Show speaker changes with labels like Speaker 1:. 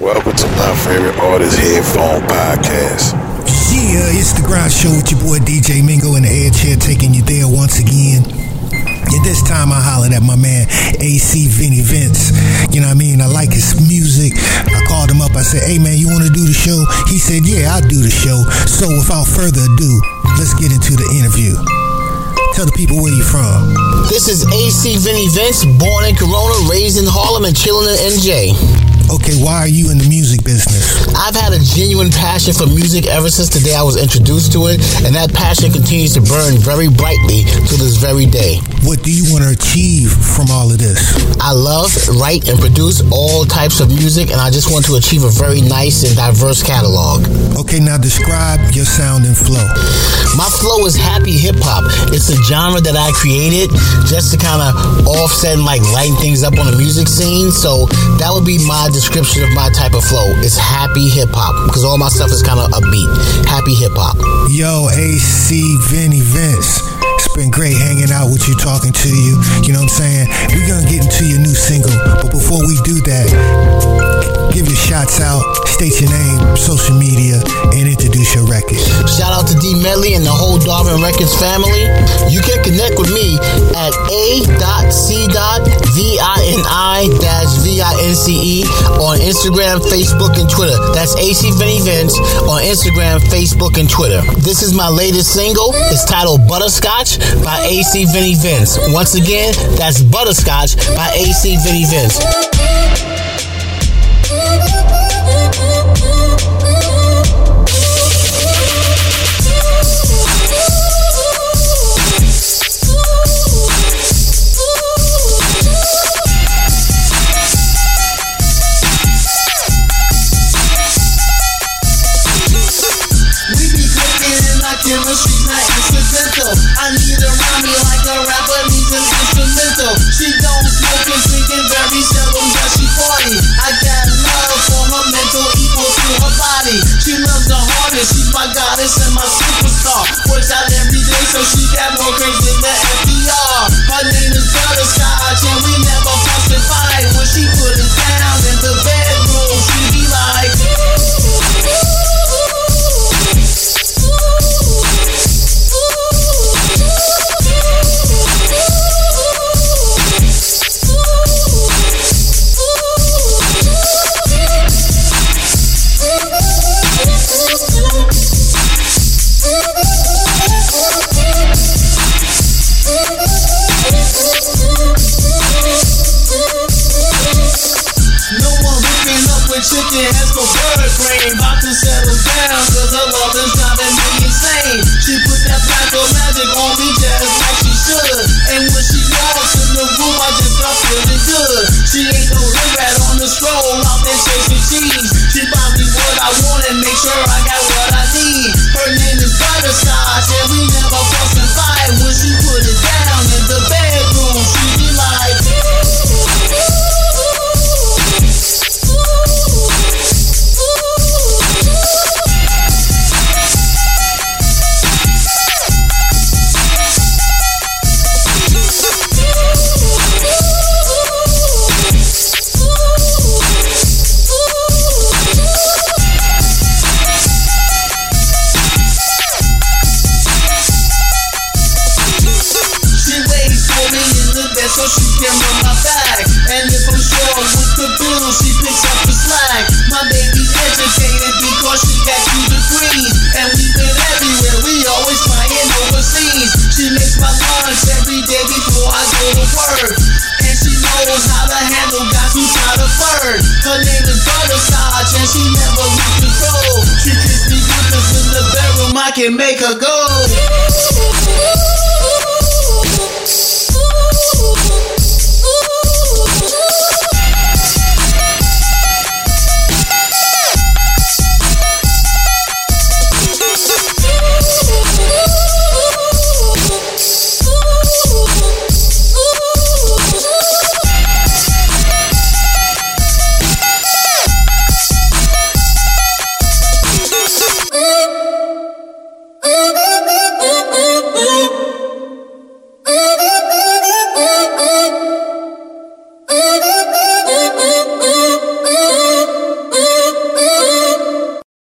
Speaker 1: Welcome to my favorite artist headphone podcast.
Speaker 2: Yeah, it's the grind show with your boy DJ Mingo in the air chair taking you there once again. And this time I hollered at my man AC Vini Vince. You know what I mean? I like his music. I called him up. I said, hey man, you want to do the show? He said, yeah, I'll do the show. So without further ado, let's get into the interview. Tell the people where you're from.
Speaker 3: This is AC Vini Vince, born in Corona, raised in Harlem, and chilling in NJ.
Speaker 2: Okay, why are you in the music business?
Speaker 3: I've had a genuine passion for music ever since the day I was introduced to it, and that passion continues to burn very brightly to this very day.
Speaker 2: What do you want to achieve from all of this?
Speaker 3: I love, write, and produce all types of music, and I just want to achieve a very nice and diverse catalog.
Speaker 2: Okay, now describe your sound and flow.
Speaker 3: My flow is happy hip hop. It's a genre that I created just to kind of offset and like lighten things up on the music scene. So that would be my description of my type of flow. It's happy hip hop because all my stuff is kind of upbeat. Happy hip hop.
Speaker 2: Yo, AC Vini Vince. Been great hanging out with you, talking to you. You know what I'm saying? We're going to get into your new single. But before we do that, give your shots out, state your name, social media, and introduce your record.
Speaker 3: Shout out to D Medley and the whole Darwin Records family. You can connect with me at a.c.vini-vince on Instagram, Facebook, and Twitter. That's AC Vini Vince on Instagram, Facebook, and Twitter. This is my latest single. It's titled Butterscotch by AC Vini Vince. Once again, that's Butterscotch by AC Vini Vince.
Speaker 4: And like chemistry's not incidental. I need around me like a rapper needs an instrumental. She don't smoke and drink and very chicken for bird brain. About to settle down, cause her love is driving me insane. She put that black magic on me just like she should. And when she walks in the room, I just start feeling good. She ain't no hood rat on the stroll, out there chasing cheese. She buy me what I want and make sure I got what She makes my lunch every day before I go to work. And she knows how to handle guys who try to flirt. Her name is Butterscotch and she never loses control. She kissed me good 'cause in the bedroom I can make her go.